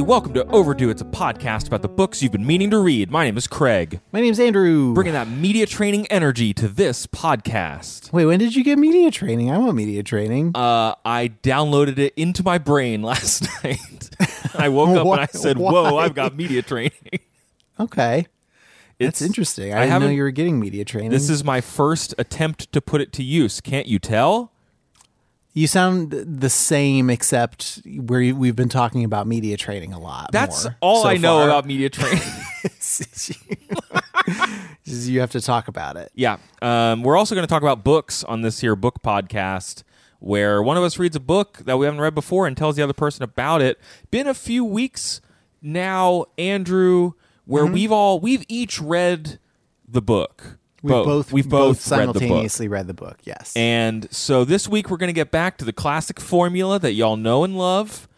Everybody, welcome to Overdue. It's a podcast about the books you've been meaning to read. My name is Craig, My name's Andrew. bringing that media training energy to this podcast. Wait, when did you get media training? I want media training. Uh, I downloaded it into my brain last night. I woke up and I Why- said, Whoa, why? I've got media training. okay. That's It's interesting. I, I didn't know you were getting media training. This is my first attempt to put it to use. Can't you tell? You sound the same, except where we've been talking about media training a lot. That's all so I know far. about media training. You have to talk about it. Yeah. Um, we're also going to talk about books on this here book podcast where one of us reads a book that we haven't read before and tells the other person about it. Been a few weeks now, Andrew, where Mm-hmm. we've all we've each read the book. We've both, we've both, read the book. simultaneously read the book. Yes. And so this week we're going to get back to the classic formula that y'all know and love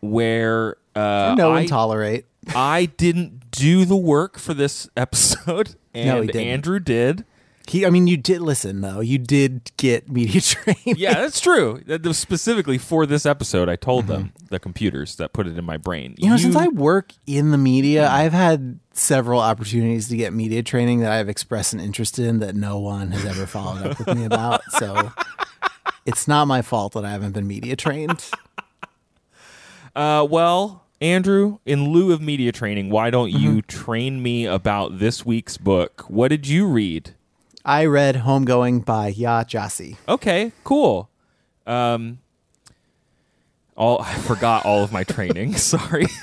where uh, know I, and tolerate. I didn't do the work for this episode and No. Andrew did. He, I mean, you did listen though. You did get media training. Yeah, that's true. That was Specifically for this episode, I told them the computers that put it in my brain. Mm-hmm. You know, since I work in the media, I've had several opportunities to get media training that I've expressed an interest in that no one has ever followed up with me about. So it's not my fault that I haven't been media trained. uh, well, Andrew, in lieu of media training, why don't you Mm-hmm. train me about this week's book? What did you read? I read Homegoing by Yaa Gyasi. Okay, cool. Um, all I forgot all of my training. Sorry.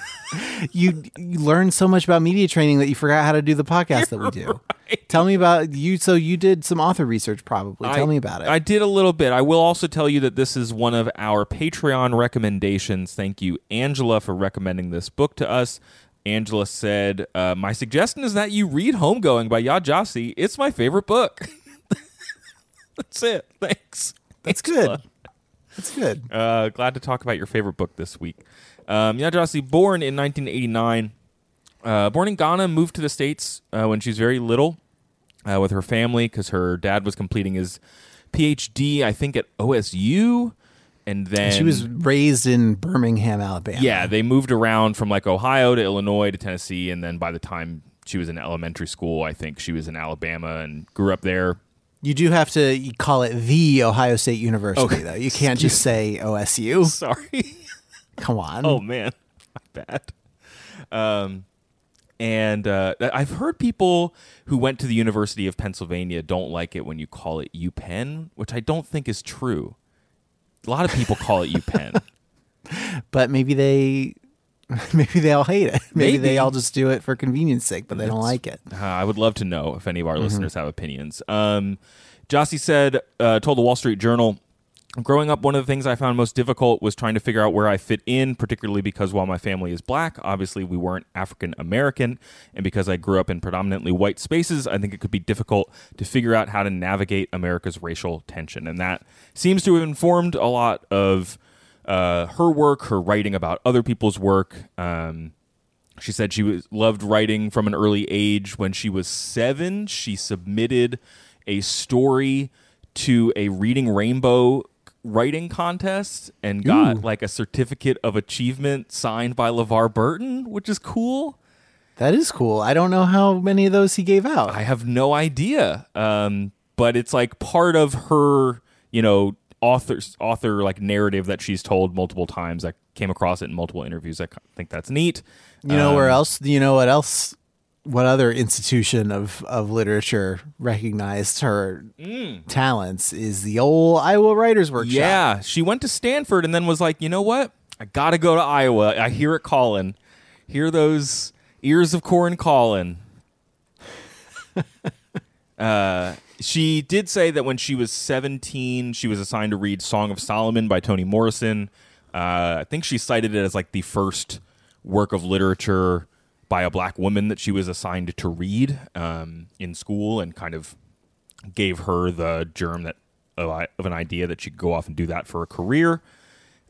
You, you learned so much about media training that you forgot how to do the podcast that we do. Tell me about you. So you did some author research, probably. Tell me about it. I did a little bit. I will also tell you that this is one of our Patreon recommendations. Thank you, Angela, for recommending this book to us. Angela said, uh, My suggestion is that you read Homegoing by Yaa Gyasi. It's my favorite book. That's it. Thanks. That's good. That's good. Uh, glad to talk about your favorite book this week. Um, Yaa Gyasi, born in 1989, uh, born in Ghana, moved to the States uh, when she was very little uh, with her family because her dad was completing his PhD, I think, at OSU. And then She was raised in Birmingham, Alabama. yeah, they moved around from like Ohio to Illinois to Tennessee, and then by the time she was in elementary school, I think she was in Alabama and grew up there. You do have to call it the Ohio State University, Okay. though. You can't just say OSU. Sorry. Come on. oh man, my bad. Um, and uh, I've heard people who went to the University of Pennsylvania don't like it when you call it UPenn, which I don't think is true. A lot of people call it UPenn. But maybe they, maybe they all hate it. Maybe, Maybe. they all just do it for convenience sake, but they don't like it. Uh, I would love to know if any of our listeners have opinions. Um, Gyasi said, uh, told the Wall Street Journal, growing up, one of the things I found most difficult was trying to figure out where I fit in, particularly because while my family is black, obviously we weren't African American. And because I grew up in predominantly white spaces, I think it could be difficult to figure out how to navigate America's racial tension. And that seems to have informed a lot of uh, her work, her writing about other people's work. Um, she said she was loved writing from an early age. When she was seven, she submitted a story to a Reading Rainbow writing contest and got Ooh. like a certificate of achievement signed by LeVar Burton, which is cool. That is cool. I don't know how many of those he gave out. I have no idea. Um, but it's like part of her, you know, author author like narrative that she's told multiple times. I came across it in multiple interviews. I think that's neat. you know where Um, else? You know what else? What other institution of, of literature recognized her talents is the old Iowa Writers Workshop. Yeah, she went to Stanford and then was like, you know what? I gotta go to Iowa. I hear it calling. Hear those ears of corn calling. Uh, she did say that when she was 17, she was assigned to read Song of Solomon by Toni Morrison. Uh, I think she cited it as like the first work of literature by a black woman that she was assigned to read um, in school and kind of gave her the germ that of, of an idea that she could go off and do that for a career.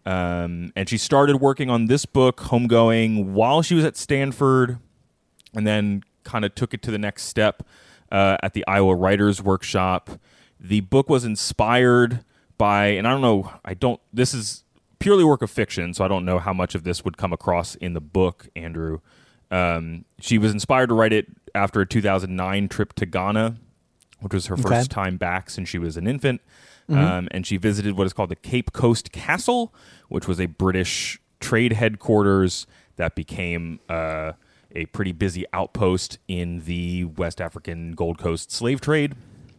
Um, and she started working on this book, Homegoing, while she was at Stanford, and then kind of took it to the next step uh, at the Iowa Writers Workshop. The book was inspired by, and I don't know, I don't, this is purely work of fiction, so I don't know how much of this would come across in the book, Andrew. Um, she was inspired to write it after a 2009 trip to Ghana, which was her Okay. first time back since she was an infant. Um, and she visited what is called the Cape Coast Castle, which was a British trade headquarters that became uh, a pretty busy outpost in the West African Gold Coast slave trade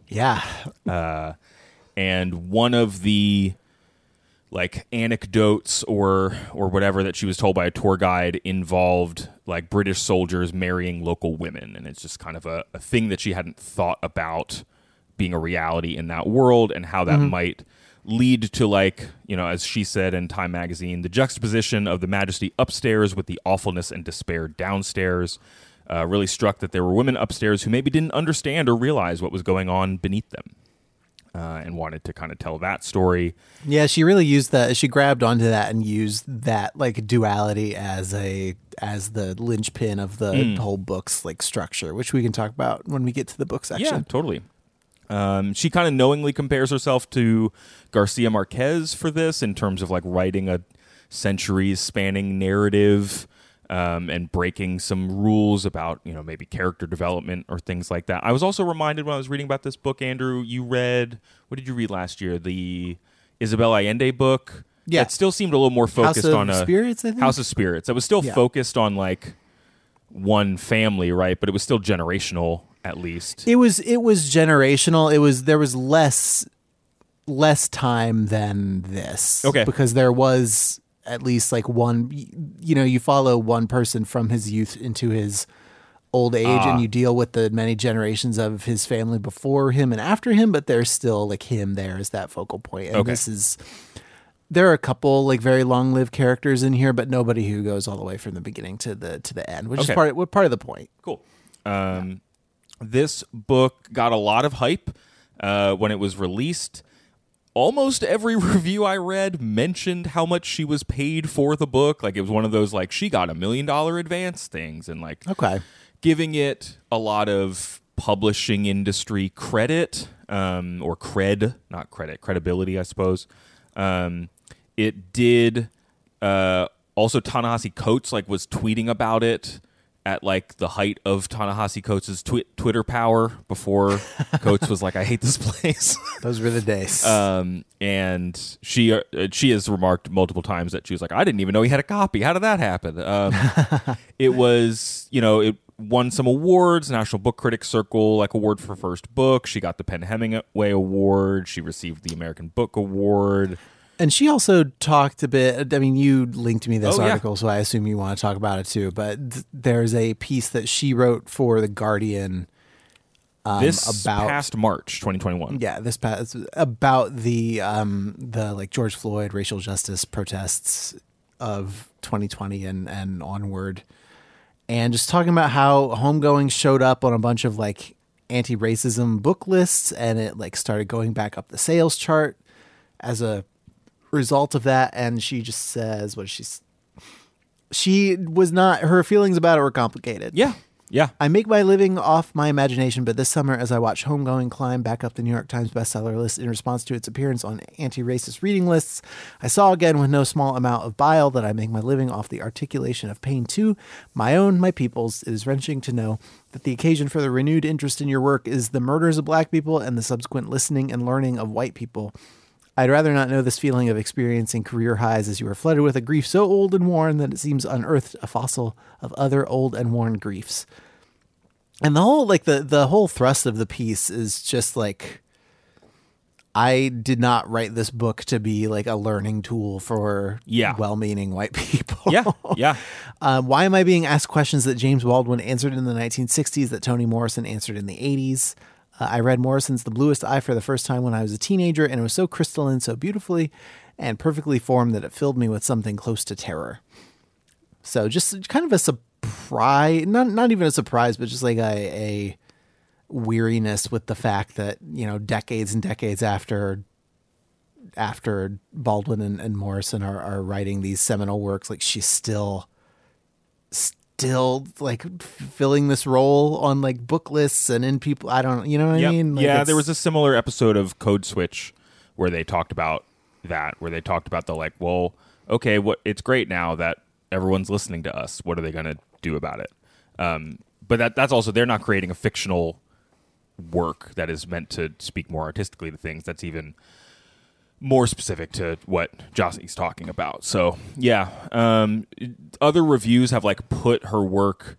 Yeah. and one of the like anecdotes or or whatever that she was told by a tour guide involved like British soldiers marrying local women. And it's just kind of a, a thing that she hadn't thought about being a reality in that world and how that might lead to like you know as she said in time magazine the juxtaposition of the majesty upstairs with the awfulness and despair downstairs uh, really struck that there were women upstairs who maybe didn't understand or realize what was going on beneath them uh, and wanted to kind of tell that story. Yeah, she really used that. She grabbed onto that and used that like duality as a as the linchpin of the Mm. whole book's like structure, which we can talk about when we get to the book Yeah, section. totally. Um, she kind of knowingly compares herself to Garcia Marquez for this in terms of like writing a centuries spanning narrative um, and breaking some rules about you know maybe character development or things like that. I was also reminded when I was reading about this book, Andrew. You read what did you read last year? The Isabel Allende book. Yeah. it still seemed a little more focused on a Spirits, I think? House of Spirits. It was still Yeah. focused on like one family, right? But it was still generational, at least. It was it was generational. It was there was less less time than this. Okay. Because there was at least like one you know, you follow one person from his youth into his old age Ah. and you deal with the many generations of his family before him and after him, but there's still like him there as that focal. And Okay. this is there are a couple like very long lived characters in here, but nobody who goes all the way from the beginning to the to the end, which Okay. is part what part of the point. Cool. Um, this book got a lot of hype uh, when it was released. Almost every review I read mentioned how much she was paid for the book. Like it was one of those like she got a million dollar advance things, and like Okay. giving it a lot of publishing industry credit um, or cred, not credit, credibility, I suppose. Um, it did. Uh, also, Ta-Nehisi Coates like was tweeting about it at like the height of Ta-Nehisi Coates' twi- Twitter power before Coates was like, "I hate this place." Those were the days. um, and she uh, she has remarked multiple times that she was like, I didn't even know he had a copy. How did that happen? Um, it was you know it won some awards, National Book Critics Circle like award for first book. She got the PEN/Hemingway Award. She received the American Book Award. And she also talked a bit. I mean, you linked me this Oh, yeah. article, so I assume you want to talk about it too. But th- there's a piece that she wrote for the Guardian. Um, this about past March 2021. yeah, this past about the um the like George Floyd racial justice protests of 2020 and and onward, and just talking about how homegoing showed up on a bunch of like anti-racism book lists, and it like started going back up the sales chart as a result of that. And she just says what she's. She was not. Her feelings about it were complicated. Yeah. Yeah. I make my living off my imagination, but this summer, as I watch Homegoing climb back up the New York Times bestseller list in response to its appearance on anti racist reading lists, I saw again with no small amount of bile that I make my living off the articulation of pain too, my own, my people's. It is wrenching to know that the occasion for the renewed interest in your work is the murders of black people and the subsequent listening and learning of white people. I'd rather not know this feeling of experiencing career highs as you are flooded with a grief so old and worn that it seems unearthed a fossil of other old and worn griefs. And the whole like the the whole thrust of the piece is just like I did not write this book to be like a learning tool for Yeah. well-meaning white people. Yeah. Yeah. Um, why am I being asked questions that James Baldwin answered in the 1960s that Toni Morrison answered in the 80s? Uh, I read Morrison's The Bluest Eye for the first time when I was a teenager, and it was so crystalline, so beautifully and perfectly formed that it filled me with something close to terror. So just kind of a surprise, not not even a surprise, but just like a, a weariness with the fact that you know decades and decades after after Baldwin and, and Morrison are, are writing these seminal works, like she's still still like filling this role on like book lists and in people. I don't, know, you know what Yep. I mean? Like, yeah, it's- there was a similar episode of Code Switch where they talked about that, where they talked about the like, well, okay, what it's great now that everyone's listening to us. What are they going to do about it? Um, but that that's also they're not creating a fictional work that is meant to speak more artistically to things. That's even more specific to what Gyasi's talking about. So yeah, um, other reviews have like put her work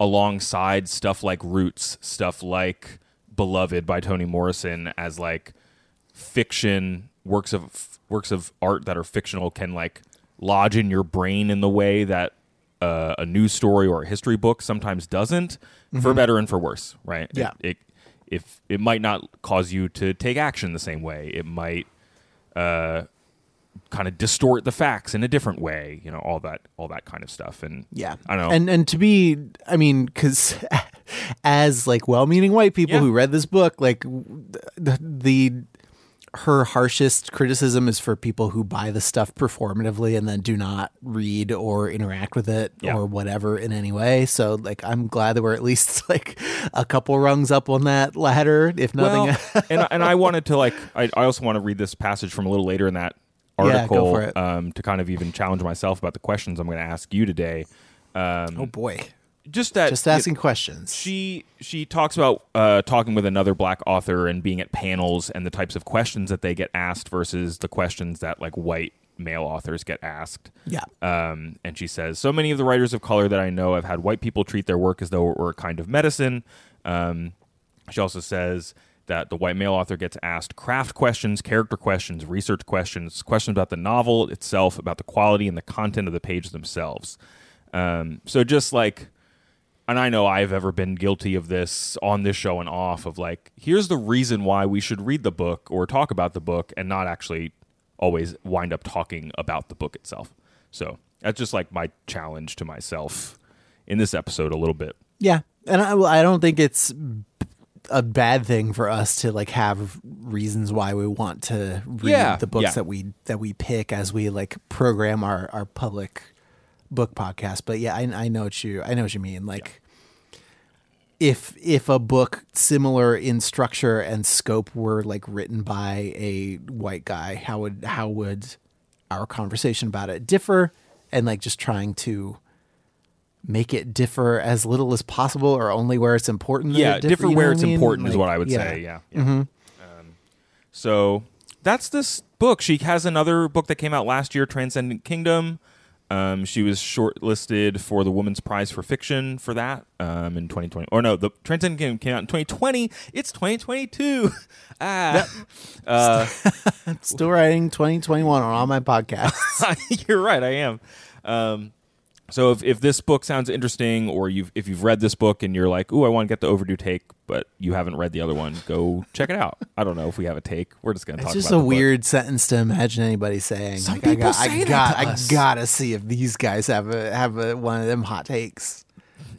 alongside stuff like Roots, stuff like Beloved by Toni Morrison as like fiction works of works of art that are fictional can like lodge in your brain in the way that uh, a news story or a history book sometimes doesn't, for better and for worse, right? Yeah. It, it if it might not cause you to take action the same way, it might uh, kind of distort the facts in a different way. You know, all that all that kind of stuff. And Yeah, I don't know. And and to be, I mean, because as like well-meaning white people Yeah. who read this book, like the, the her harshest criticism is for people who buy the stuff performatively and then do not read or interact with it Yeah. or whatever in any way. So like, I'm glad that we're at least like a couple rungs up on that ladder, if nothing. Well, and and I wanted to like I, I also want to read this passage from a little later in that article it. Um, to kind of even challenge myself about the questions I'm going to ask you today. Um, oh boy, just that just asking questions. she she talks about uh, talking with another black author and being at panels and the types of questions that they get asked versus the questions that like white male authors get asked. yeah. Um, and she says, So many of the writers of color that I know have had white people treat their work as though it were a kind of medicine. Um, she also says that the white male author gets asked craft questions, character questions, research questions, questions about the novel itself, about the quality and the content of the page themselves. Um, so just like, and I know I've ever been guilty of this on this show and off of like, here's the reason why we should read the book or talk about the book and not actually always wind up talking about the book itself. So that's just like my challenge to myself in this episode a little bit. Yeah, and I, I don't think it's a bad thing for us to like have reasons why we want to read Yeah, the books yeah. that we that we pick as we like program our our public book podcast. But yeah, I, I know what you I know what you mean. Like if if a book similar in structure and scope were like written by a white guy, how would how would our conversation about it differ? And like just trying to make it differ as little as possible or only where it's important. yeah, it differ, differ where it's I mean? important is what I would yeah. say. Yeah. yeah. Um, so that's this book. She has another book that came out last year, Transcendent Kingdom. Um, she was shortlisted for the Women's Prize for Fiction for that um, in 2020. Or no, the Transcendent Kingdom came out in 2020. It's 2022. ah, uh, Still writing 2021 on all my podcasts. You're right. I am. Um, so if, if this book sounds interesting, or you've if you've read this book and you're like, "Ooh, I want to get the overdue take," but you haven't read the other one, go check it out. I don't know if we have a take. We're just going to talk. it's just about a the book. weird sentence to imagine anybody saying. Some like, I people got, say I that got, to I us. gotta see if these guys have a have a, one of them hot takes.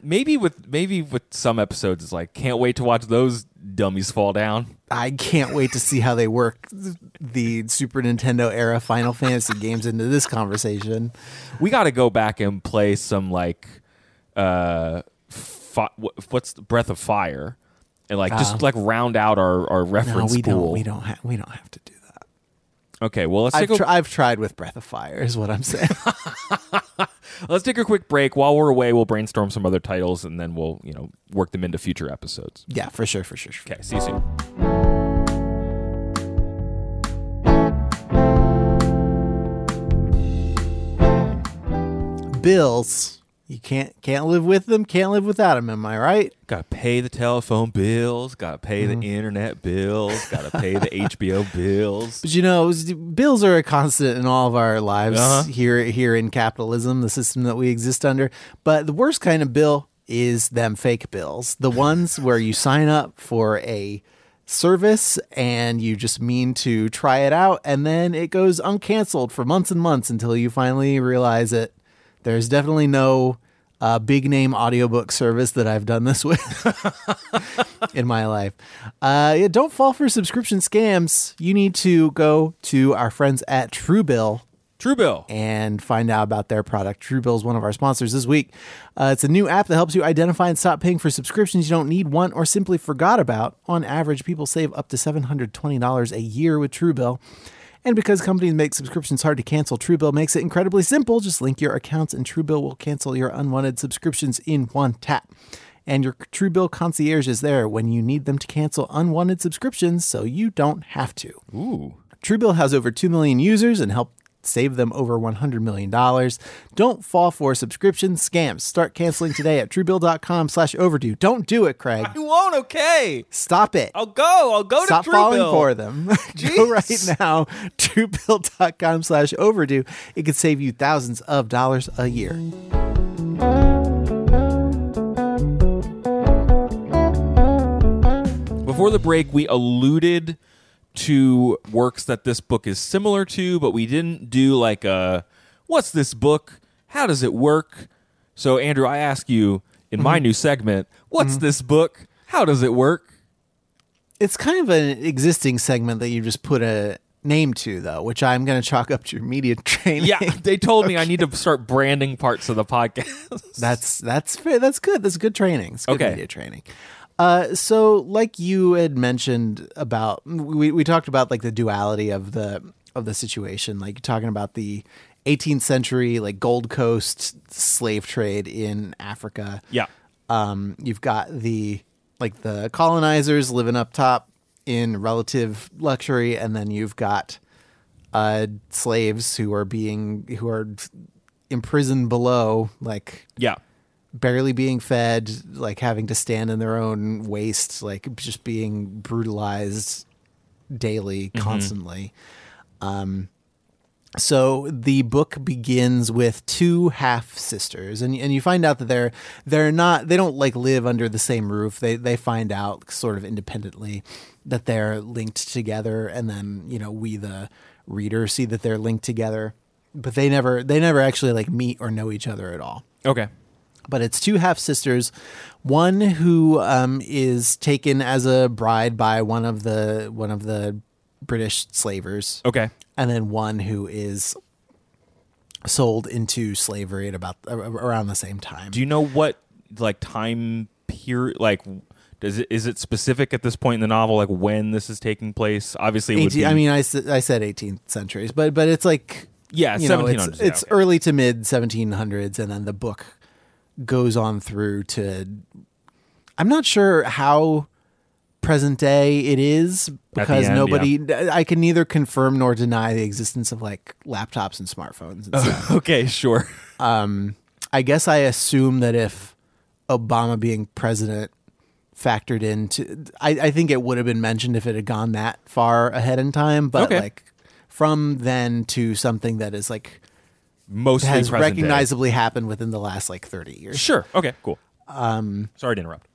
Maybe with maybe with some episodes, it's like, can't wait to watch those dummies fall down. I can't wait to see how they work the Super Nintendo era Final Fantasy games into this conversation. We got to go back and play some like, uh, fi- what's the Breath of Fire, and like just Ah. like round out our our No, reference we pool. don't. We don't. Ha- we don't have to do. Okay, well let's I've, take a, tr- I've tried with Breath of Fire. Is what I'm saying. Let's take a quick break. While we're away, we'll brainstorm some other titles and then we'll, you know, work them into future episodes. yeah, for sure. For sure. For Okay, see you soon. Bills. You can't can't live with them. Can't live without them. Am I right? Gotta pay the telephone bills, gotta pay the internet bills, gotta pay the HBO bills. But you know, bills are a constant in all of our lives Uh-huh. here here in capitalism, the system that we exist under. But the worst kind of bill is them fake bills, the ones where you sign up for a service and you just mean to try it out and then it goes uncanceled for months and months until you finally realize it there's definitely no uh, big name audiobook service that I've done this with in my life. Uh, yeah, don't fall for subscription scams. You need to go to our friends at Truebill Truebill. and find out about their product. Truebill is one of our sponsors this week. Uh, it's a new app that helps you identify and stop paying for subscriptions you don't need, want, or simply forgot about. On average, people save up to $720 a year with Truebill. And because companies make subscriptions hard to cancel, Truebill makes it incredibly simple. Just link your accounts, and Truebill will cancel your unwanted subscriptions in one tap. And your Truebill concierge is there when you need them to cancel unwanted subscriptions, so you don't have to. Ooh. Truebill has over 2 million users and helped save them over $100 million. Don't fall for subscription scams. Start canceling today at truebill.com slash overdue. Don't do it, Craig. You won't, okay. Stop it. I'll go. I'll go Stop to falling Truebill. for them. Go right now, truebill.com slash overdue. It could save you thousands of dollars a year. Before the break, we alluded to works that this book is similar to, but we didn't do like a what's this book? How does it work? So, Andrew, I ask you in Mm-hmm. my new segment, what's this book? How does it work? It's kind of an existing segment that you just put a name to, though, which I'm going to chalk up to your media training. Yeah, they told me I need to start branding parts of the podcast. That's that's fair. That's good. That's good training. It's good Okay. media training. Uh, so like you had mentioned about we, we talked about like the duality of the of the situation, like talking about the 18th century like Gold Coast slave trade in Africa. yeah. Um, you've got the like the colonizers living up top in relative luxury, and then you've got uh, slaves who are being who are imprisoned below, like Yeah. Barely being fed, like having to stand in their own waste, like just being brutalized daily, constantly. Um, so the book begins with two half sisters, and and you find out that they're they're not they don't like live under the same roof. They they find out sort of independently that they're linked together, and then you know we the reader see that they're linked together, but they never they never actually like meet or know each other at all Okay. But it's two half sisters. One who um, is taken as a bride by one of the one of the British slavers, Okay. and then one who is sold into slavery at about ar- around the same time. Do you know what like time period like does it is it specific at this point in the novel like when this is taking place? Obviously it would 18 be I mean, I, I said 18th centuries, but but it's like Yeah, you know, it's, yeah, it's okay. early to mid 1700s, and then the book goes on through to. I'm not sure how present day it is because end, nobody. I can neither confirm nor deny the existence of like laptops and smartphones and stuff. Okay, sure. um, I guess I assume that if Obama being president factored into, I, I think it would have been mentioned if it had gone that far ahead in time. But Okay. like from then to something that is like Mostly has present day. recognizably happened within the last like 30 years. Sure. Okay, cool. Um sorry to interrupt.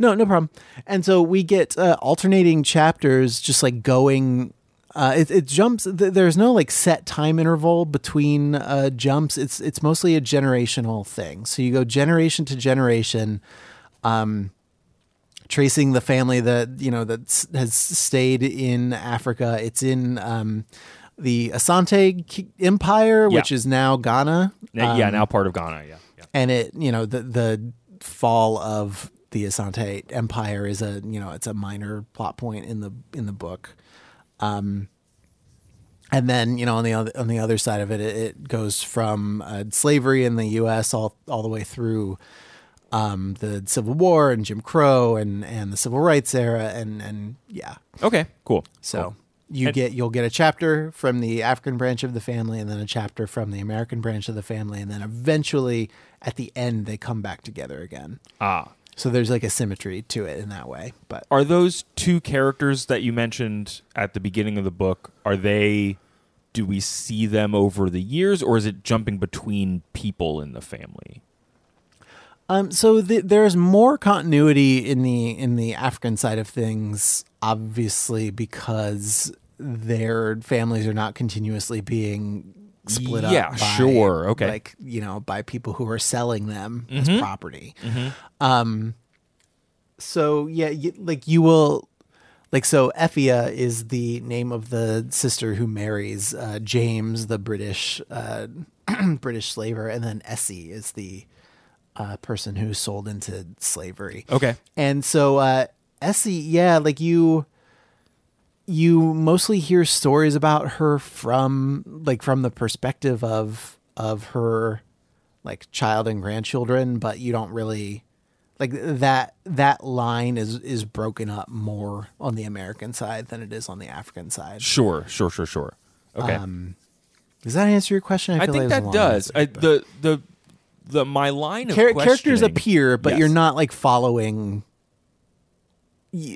No, no problem. And so we get uh, alternating chapters, just like going. Uh, it, it jumps. Th- there's no like set time interval between uh, jumps. It's it's mostly a generational thing. So you go generation to generation, um, tracing the family that you know that has stayed in Africa. It's in um, the Asante Empire, Yeah. which is now Ghana. Now- yeah, Um, now part of Ghana, yeah. yeah. and it you know the the fall of the Asante Empire is a you know it's a minor plot point in the in the book, um, and then you know on the other on the other side of it, it, it goes from uh, slavery in the U.S. all all the way through um, the Civil War and Jim Crow and and the Civil Rights era and and yeah, Okay, cool. so. Cool. You And- get you'll get a chapter from the African branch of the family, and then a chapter from the American branch of the family, and then eventually at the end they come back together again. Ah. So there's like a symmetry to it in that way. But Are those two characters that you mentioned at the beginning of the book, are they do we see them over the years or is it jumping between people in the family? Um, so th- there's more continuity in the in the African side of things, obviously because their families are not continuously being split Yeah, up. Yeah, sure, okay. Mm-hmm. Like you know, by people who are selling them as property. Um, so yeah, y like you will. Like so, Effia is the name of the sister who marries uh, James, the British uh, British slaver, and then Essie is the uh, person who sold into slavery. Okay. And so uh Essie, yeah, like you you mostly hear stories about her from like from the perspective of of her like child and grandchildren, but you don't really like that that line is is broken up more on the American side than it is on the African side. Sure, sure, sure, sure. Okay. Um does that answer your question? I feel think like that was a long does. answer, I, the the the my line of Char- characters appear, but Yes. you're not like following.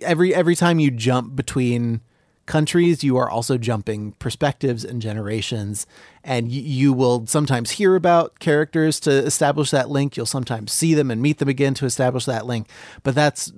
Every every time you jump between countries, you are also jumping perspectives and generations, and y- you will sometimes hear about characters to establish that link. You'll sometimes see them and meet them again to establish that link, but that's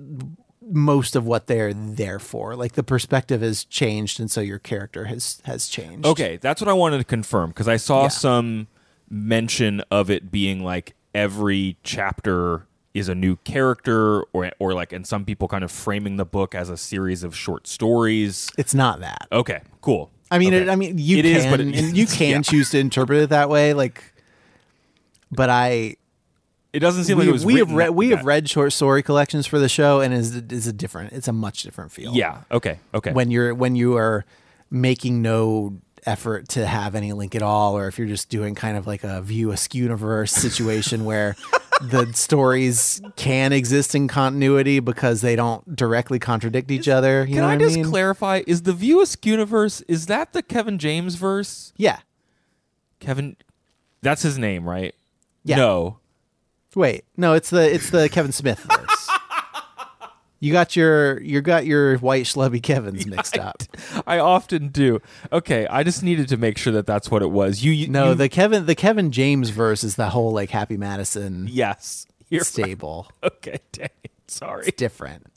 most of what they're there for. Like the perspective has changed, and so your character has has changed. Okay, that's what I wanted to confirm because I saw Yeah. some mention of it being like every chapter is a new character or or like and some people kind of framing the book as a series of short stories. it's not that. Okay, cool. I mean, Okay. it, I mean, you It can, is, but it- you can yeah. choose to interpret it that way. Like, but I, It doesn't seem we, like it was. we have read, that- we have read short story collections for the show, and is is a different. It's a much different feel. Yeah. Okay. Okay. when you're when you are making no effort to have any link at all, or if you're just doing kind of like a view askew universe situation where the stories can exist in continuity because they don't directly contradict each other. You Can know I what just mean? clarify? Is the View Askew universe is that the Kevin James verse? Yeah. Kevin, that's his name, right? Yeah. No. Wait, no, it's the it's the Kevin Smith verse. You got your you got your white schlubby Kevin's mixed up. I often do. Okay, I just needed to make sure that that's what it was. You, you No, you- the Kevin the Kevin James verse is the whole like Happy Madison yes. You're stable. okay. Dang, sorry. It's different.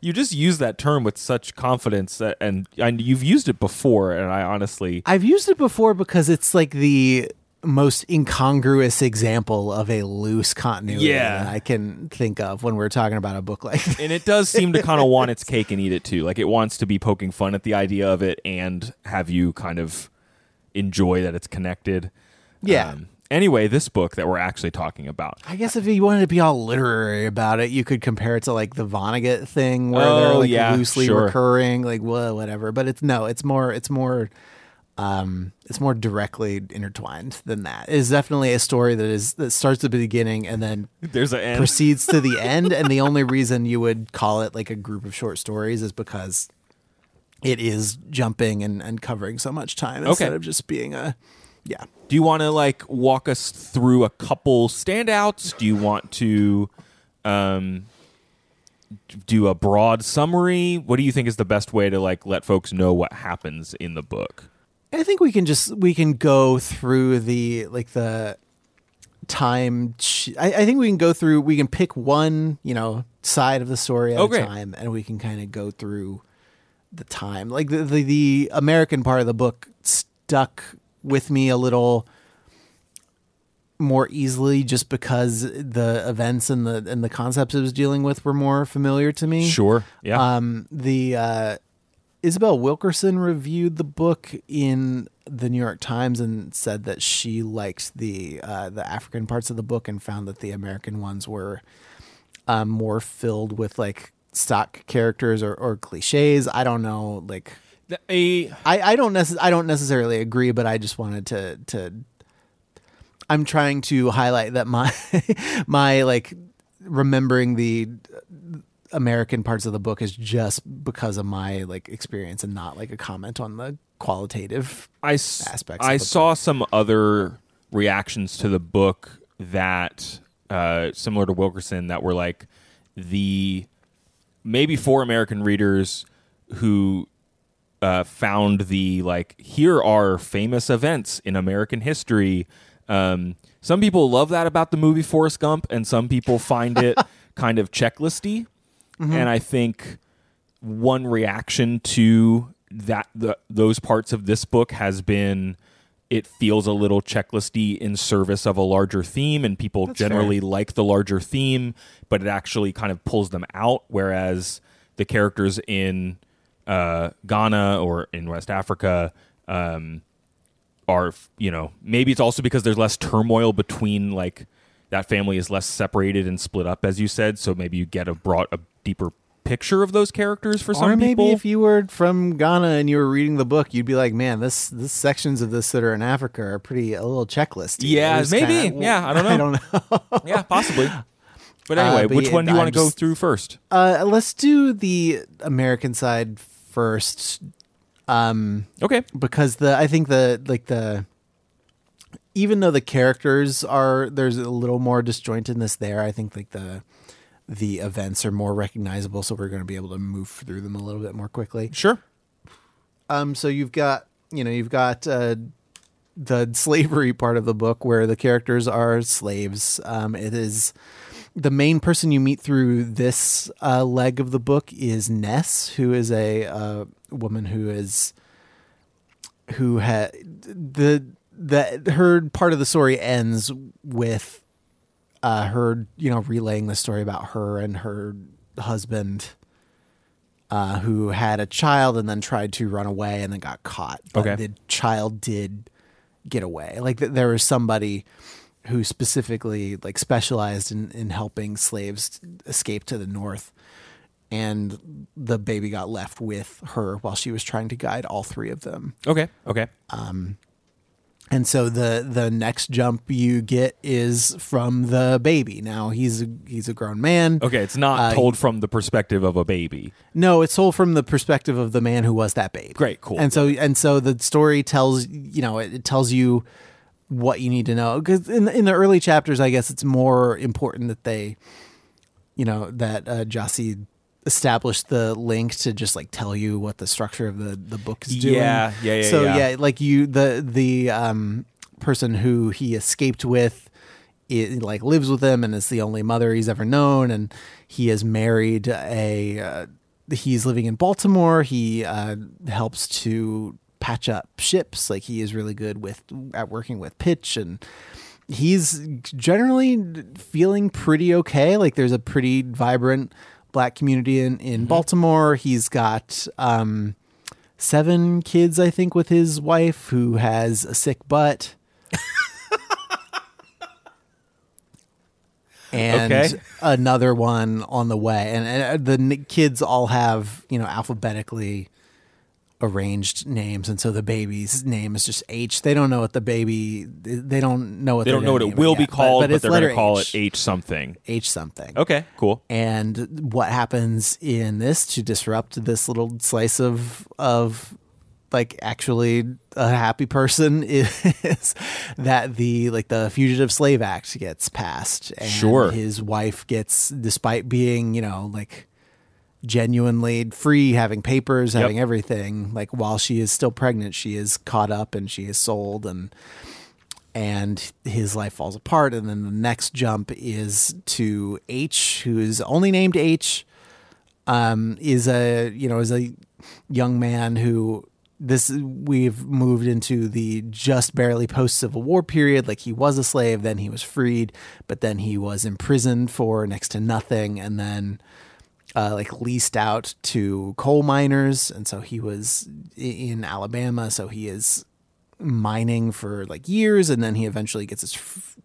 You just use that term with such confidence, that, and and you've used it before, and I honestly, I've used it before because it's like the most incongruous example of a loose continuity Yeah. I can think of when we're talking about a book like this. and it does seem to kind of want its cake and eat it too. Like it wants to be poking fun at the idea of it and have you kind of enjoy that it's connected. Yeah. Um, anyway, this book that we're actually talking about. I guess if you wanted to be all literary about it, you could compare it to like the Vonnegut thing where they're Oh, like yeah, loosely sure. recurring, like whoa, whatever. But it's no, it's more, it's more, um, it's more directly intertwined than that. It is definitely a story that is that starts at the beginning and then There's an end. proceeds to the end. And the only reason you would call it like a group of short stories is because it is jumping and, and covering so much time instead of just being a yeah. Do you want to like walk us through a couple standouts? Do you want to um, do a broad summary? What do you think is the best way to like let folks know what happens in the book? I think we can just we can go through the like the time. ch- I, I think we can go through. We can pick one you know side of the story at Oh, a great. time, and we can kind of go through the time. Like the, the the American part of the book stuck with me a little more easily just because the events and the and the concepts it was dealing with were more familiar to me. Sure. Yeah. Um, the uh, Isabel Wilkerson reviewed the book in the New York Times and said that she liked the uh, the African parts of the book and found that the American ones were um, more filled with like stock characters or, or cliches. I don't know, like The- a I, I don't necess- I don't necessarily agree, but I just wanted to to I'm trying to highlight that my my like remembering the American parts of the book is just because of my like experience and not like a comment on the qualitative. I s- aspects of I saw some other reactions to the book that uh, similar to Wilkerson that were like the maybe for American readers who uh, found the like here are famous events in American history um, Some people love that about the movie Forrest Gump, and some people find it kind of checklisty. And I think one reaction to that the, those parts of this book has been it feels a little checklisty in service of a larger theme, and people generally like the larger theme, but it actually kind of pulls them out. Whereas the characters in uh, Ghana or in West Africa um, are, you know, maybe it's also because there's less turmoil between like that family is less separated and split up, as you said. So maybe you get a brought a deeper picture of those characters for some or maybe people. if you were from Ghana and you were reading the book, you'd be like, "Man, this this sections of this that are in Africa are pretty a little checklist." Yeah, maybe. Yeah, I don't know. I don't know. yeah, possibly. But anyway, Uh, but which yeah, one do you want to go through first? Uh, let's do the American side first, um, Okay. because the I think the like the even though the characters are there's a little more disjointedness there. I think like the the events are more recognizable, so we're going to be able to move through them a little bit more quickly. Sure. Um, so you've got you know you've got uh, the slavery part of the book where the characters are slaves. Um, it is the main person you meet through this uh, leg of the book is Ness, who is a uh, woman who is who had the the her part of the story ends with uh, her you know relaying the story about her and her husband uh, who had a child and then tried to run away and then got caught. But Okay. the child did get away. Like th- there was somebody who specifically like specialized in, in helping slaves escape to the north. And the baby got left with her while she was trying to guide all three of them. Okay. Okay. And so the the next jump you get is from the baby. Now he's a, he's a grown man. Okay. It's not Uh, told from the perspective of a baby. No, it's told from the perspective of the man who was that babe. Great, cool. And so and so the story tells you know it, it tells you what you need to know because in the, in the early chapters, I guess it's more important that they, you know, that uh, Gyasi established the link to just like tell you what the structure of the the book is doing. Yeah, yeah, yeah, So yeah. like you the the um person who he escaped with it, like lives with him and is the only mother he's ever known. And he has married a uh, he's living in Baltimore. He uh, helps to patch up ships. Like he is really good with at working with pitch. And he's generally feeling pretty okay. Like there's a pretty vibrant black community in in Baltimore he's got um seven kids I think with his wife who has a sick butt and Okay. another one on the way. And, and the kids all have, you know, alphabetically arranged names, and so the baby's name is just H. They don't know what the baby. They don't know what They don't know what it will yet, be called, but, it's they're going to call H. it H something. H something. Okay. Cool. And what happens in this to disrupt this little slice of of like actually a happy person is that the like the fugitive slave act gets passed and Sure. his wife gets despite being you know like genuinely free having papers Yep. having everything. Like while she is still pregnant she is caught up and she is sold and and his life falls apart. And then the next jump is to H who is only named H um is a you know is a young man who this we've moved into the just barely post civil war period. Like he was a slave then he was freed but then he was imprisoned for next to nothing. And then uh, like leased out to coal miners. And so he was in Alabama. So he is mining for like years. And then he eventually gets his f-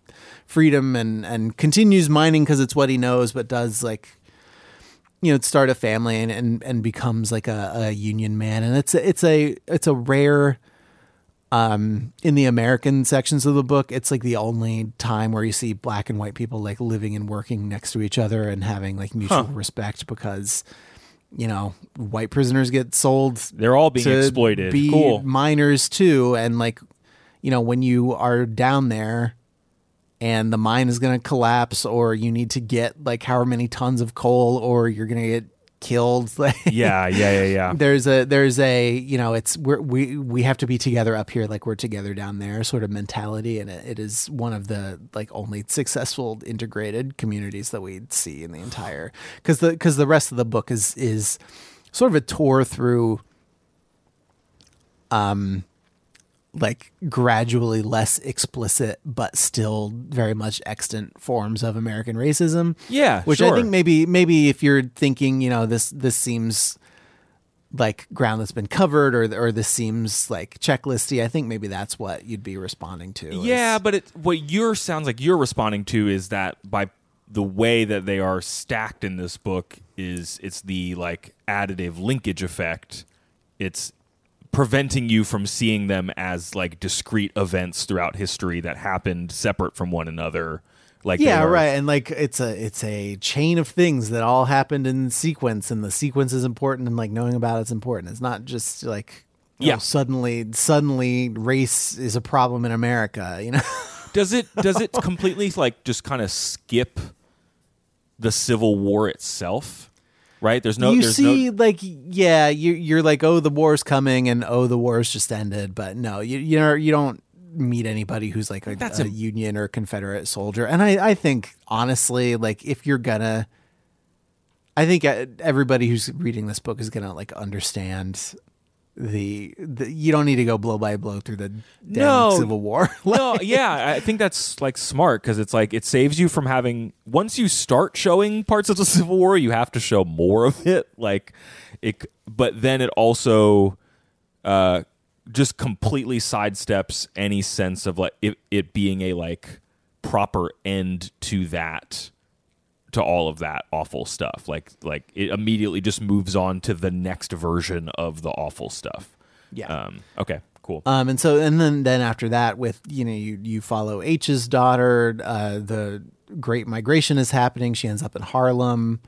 freedom and and continues mining because it's what he knows but does like you know start a family and and, and becomes like a, a union man. And it's a, it's a it's a rare um in the american sections of the book it's like the only time where you see black and white people like living and working next to each other and having like mutual respect because you know white prisoners get sold They're all being exploited. be cool. miners too and like you know when you are down there and the mine is going to collapse or you need to get like however many tons of coal or you're going to get killed. Yeah, yeah, yeah, yeah. there's a there's a you know it's we're, we we have to be together up here like we're together down there sort of mentality and it, it is one of the like only successful integrated communities that we see in the entire because the because the rest of the book is is sort of a tour through um like gradually less explicit but still very much extant forms of American racism. Yeah, which I think maybe maybe if you're thinking, you know, this this seems like ground that's been covered or or this seems like checklisty, I think maybe that's what you'd be responding to. is- Yeah, but it what your sounds like you're responding to is that by the way that they are stacked in this book is it's the like additive linkage effect. It's preventing you from seeing them as like discrete events throughout history that happened separate from one another. Like yeah, right. And like it's a it's a chain of things that all happened in sequence, and the sequence is important, and like knowing about it's important. It's not just like Yeah. know, suddenly suddenly race is a problem in America. You know, Does it does it completely like just kind of skip the Civil War itself? Right? There's no you there's see no like yeah, you you're like oh the war's coming, and oh the war's just ended, but no, you you know you don't meet anybody who's like a, That's a, a- Union or Confederate soldier, and I I think honestly like if you're gonna. I think uh, everybody who's reading this book is gonna like understand the, the you don't need to go blow by blow through the damn No. Civil War. no, yeah, I think that's like smart because it's like it saves you from having once you start showing parts of the Civil War, you have to show more of it. Like it, but then it also uh, just completely sidesteps any sense of like it, it being a like proper end to that to all of that awful stuff like like it immediately just moves on to the next version of the awful stuff Yeah. um okay cool Um, and so, and then, then after that, with you know, you you follow H's daughter. Uh, the Great Migration is happening. She ends up in Harlem,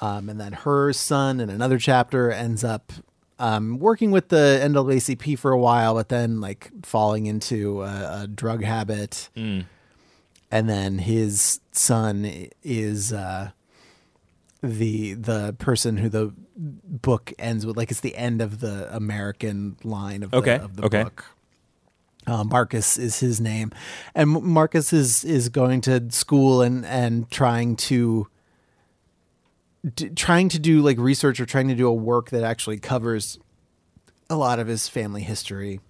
um, and then her son in another chapter ends up um, working with the NAACP for a while, but then like falling into a, a drug habit. And then his son is uh, the the person who the book ends with. Like it's the end of the American line of the, of the okay. book. Uh, Marcus is his name, and Marcus is is going to school and and trying to d- trying to do like research or trying to do a work that actually covers a lot of his family history.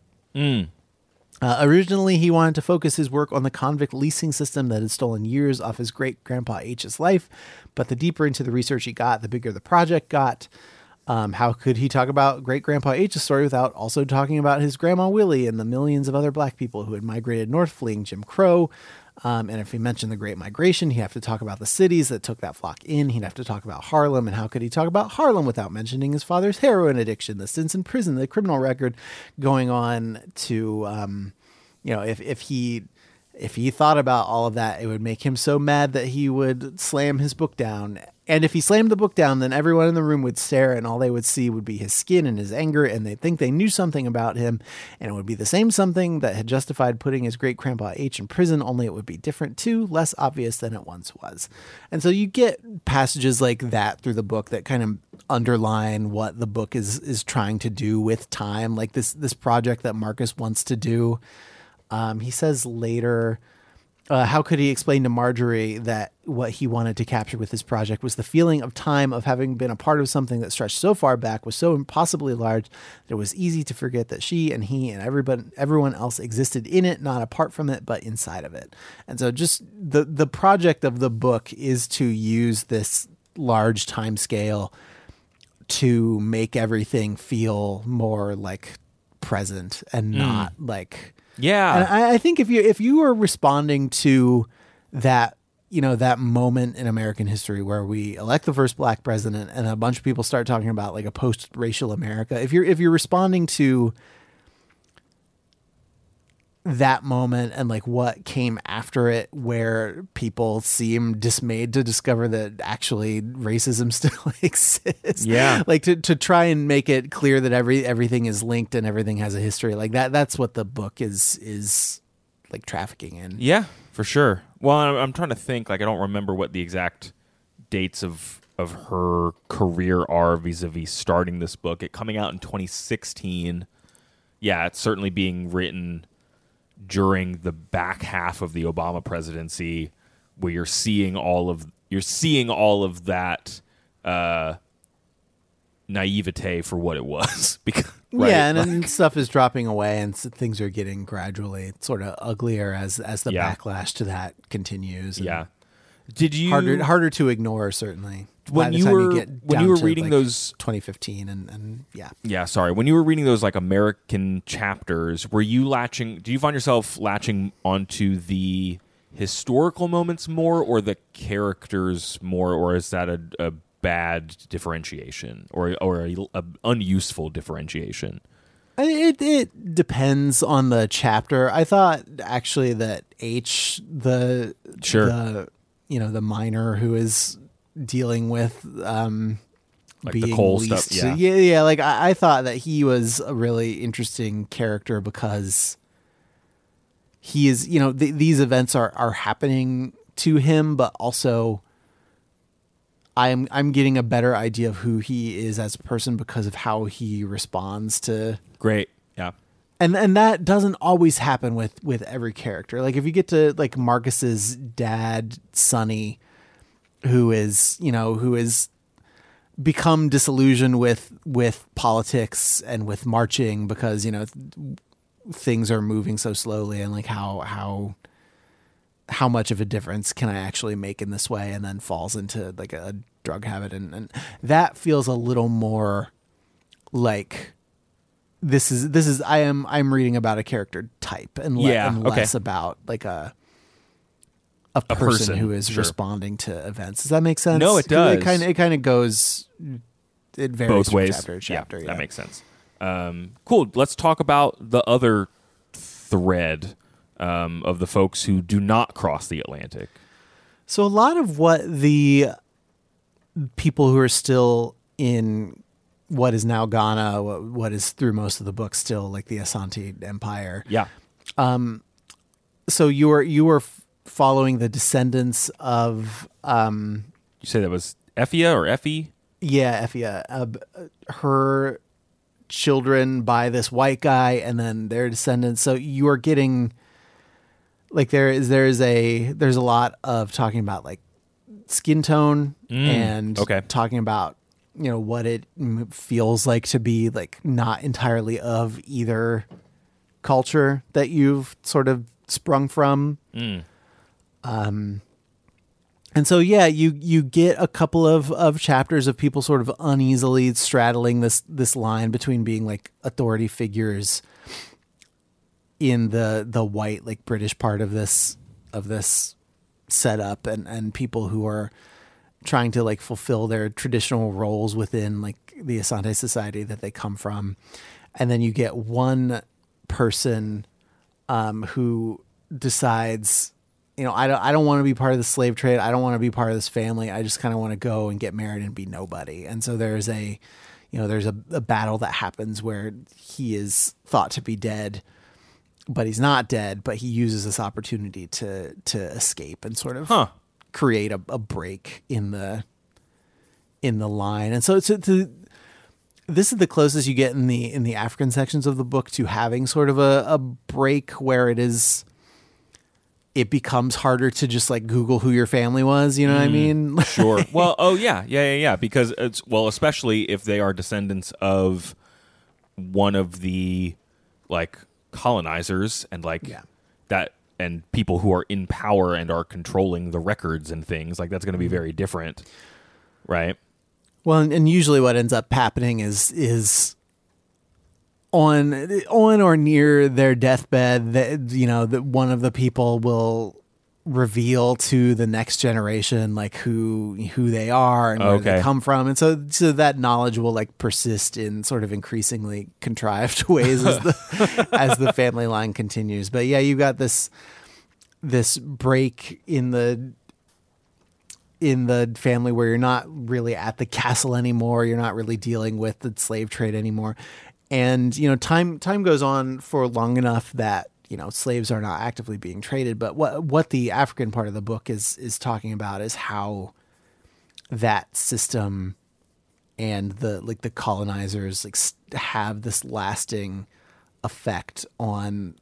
Uh, originally, he wanted to focus his work on the convict leasing system that had stolen years off his great grandpa H's life. But the deeper into the research he got, the bigger the project got. Um, how could he talk about great grandpa H's story without also talking about his grandma Willie and the millions of other black people who had migrated north fleeing Jim Crow? Um, and if he mentioned the Great Migration, he'd have to talk about the cities that took that flock in. He'd have to talk about Harlem. And how could he talk about Harlem without mentioning his father's heroin addiction, the stints in prison, the criminal record going on to, um, you know, if, if he. If he thought about all of that, it would make him so mad that he would slam his book down. And if he slammed the book down, then everyone in the room would stare, and all they would see would be his skin and his anger, and they'd think they knew something about him. And it would be the same something that had justified putting his great grandpa H in prison, only it would be different too, less obvious than it once was. And so you get passages like that through the book that kind of underline what the book is is trying to do with time, like this this project that Marcus wants to do. Um, he says later, uh, how could he explain to Marjorie that what he wanted to capture with his project was the feeling of time of having been a part of something that stretched so far back, was so impossibly large that it was easy to forget that she and he and everybody, everyone else existed in it, not apart from it, but inside of it. And so, just the the project of the book is to use this large time scale to make everything feel more like present and not like Yeah. and I, I think if you if you are responding to that you know that moment in American history where we elect the first black president and a bunch of people start talking about like a post-racial America if you're if you're responding to that moment and like what came after it where people seem dismayed to discover that actually racism still exists Yeah. like to, to try and make it clear that every everything is linked and everything has a history like that that's what the book is is like trafficking in Yeah, for sure. Well, I'm, I'm trying to think. Like, I don't remember what the exact dates of of her career are vis-a-vis starting this book. It coming out in 2016. Yeah, it's certainly being written during the back half of the Obama presidency, where you're seeing all of you're seeing all of that uh, naivete for what it was. because right? Yeah, and Like- then stuff is dropping away, and things are getting gradually sort of uglier as as the Yeah. backlash to that continues. and yeah. Did you harder harder to ignore certainly. When by the you time were- get when you were reading like, those- 2015 and and yeah, Yeah, sorry. When you were reading those like American chapters, were you latching? Do you find yourself latching onto the historical moments more, or the characters more, or is that a, a bad differentiation, or or a, a unuseful differentiation? It it depends on the chapter. I thought actually that H the Sure. the you know the miner who is dealing with um Like the coal least, stuff, yeah. yeah yeah like I, I thought that he was a really interesting character because he is you know th- these events are are happening to him but also I'm I'm getting a better idea of who he is as a person because of how he responds to Great. And and that doesn't always happen with with every character. Like if you get to like marcus's dad sonny who is you know who is become disillusioned with with politics and with marching because you know th- things are moving so slowly and like how how how much of a difference can I actually make in this way and then falls into like a drug habit. And, and that feels a little more like this is this is I am I'm reading about a character type and, le- Yeah, and okay. less about like a a person, person, who is sure. responding to events. Does that make sense? No, It does. kind of it kind of goes it varies Both from ways. chapter to chapter. yeah, Yeah, that makes sense. Um, cool. Let's talk about the other thread um, of the folks who do not cross the Atlantic. So a lot of what the people who are still in what is now Ghana, what, what is through most of the book still like the Asante Empire. Yeah. So you were you were f- following the descendants of um You say that was Effia or Effie? yeah Effia, uh, uh, her children by this white guy and then their descendants. So you are getting like there is there is a there's a lot of talking about like skin tone and okay. talking about you know what it feels like to be like not entirely of either culture that you've sort of sprung from. Um and so yeah you you get a couple of of chapters of people sort of uneasily straddling this this line between being like authority figures in the the white like british part of this of this setup and and people who are trying to like fulfill their traditional roles within like the Asante society that they come from. And then you get one person um, who decides, you know, I don't, I don't want to be part of the slave trade. I don't want to be part of this family. I just kind of want to go and get married and be nobody. And so there's a, you know, there's a, a battle that happens where he is thought to be dead, but he's not dead. But he uses this opportunity to to escape and sort of Huh. Create a, a break in the in the line. And so it's to, this is the closest you get in the in the African sections of the book to having sort of a, a break where it is it becomes harder to just like Google who your family was, you know what I mm, mean? Sure. well, oh yeah, yeah, yeah, yeah. Because it's well, especially if they are descendants of one of the like colonizers and like Yeah. that and people who are in power and are controlling the records and things like that's going to be mm-hmm. very different, right? Well, and, and usually what ends up happening is is on on or near their deathbed that you know that one of the people will reveal to the next generation like who who they are and where Okay. they come from. And so so that knowledge will like persist in sort of increasingly contrived ways as the as the family line continues. But yeah you got this this break in the in the family where you're not really at the castle anymore. You're not really dealing with the slave trade anymore. And you know time time goes on for long enough that you know slaves are not actively being traded but what what the african part of the book is is talking about is how that system and the like the colonizers like have this lasting effect on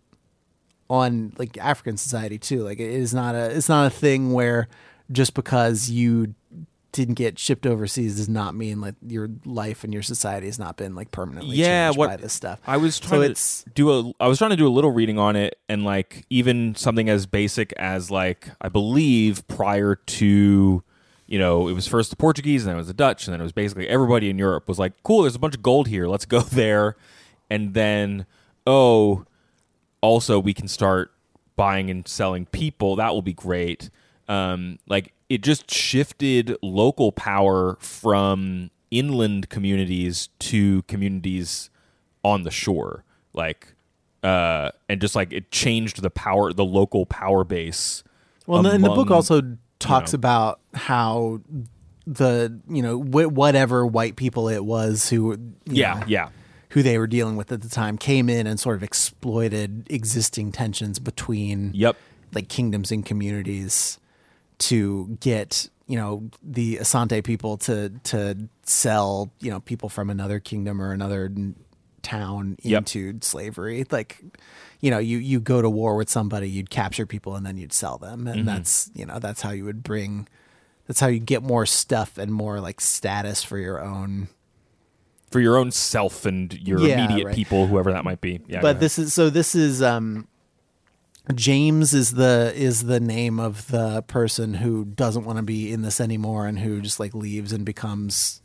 on like African society too. Like it is not a it's not a thing where just because you didn't get shipped overseas does not mean like your life and your society has not been like permanently yeah, changed what by this stuff. I was So trying it's- to do a I was trying to do a little reading on it and like even something as basic as like I believe prior to you know, it was first the Portuguese and then it was the Dutch and then it was basically everybody in Europe was like, "Cool, there's a bunch of gold here. Let's go there." And then oh, also we can start buying and selling people. That will be great. Um, like it just shifted local power from inland communities to communities on the shore. Like, uh, and just like it changed the power, the local power base. Well, and the book also talks know. about how the you know wh- whatever white people it was who Yeah, know, yeah. who they were dealing with at the time came in and sort of exploited existing tensions between Yep. like kingdoms and communities to get you know the Asante people to to sell you know people from another kingdom or another town Yep. into slavery like you know you you go to war with somebody you'd capture people and then you'd sell them Mm-hmm. and that's you know that's how you would bring that's how you get more stuff and more like status for your own For your own self and your Yeah, immediate right. people, whoever that might be. Yeah. but this is so this is um James is the is the name of the person who doesn't want to be in this anymore and who just like leaves and becomes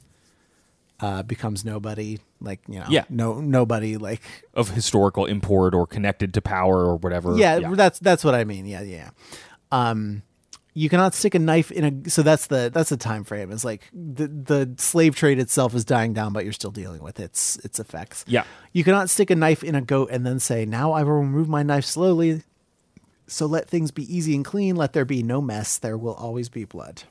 uh becomes nobody like you know Yeah. no nobody like of historical import or connected to power or whatever. yeah, that's that's what I mean yeah yeah um you cannot stick a knife in a so that's the that's the time frame it's like the the slave trade itself is dying down but you're still dealing with its its effects Yeah. you cannot stick a knife in a goat and then say now i will remove my knife slowly so let things be easy and clean let there be no mess there will always be blood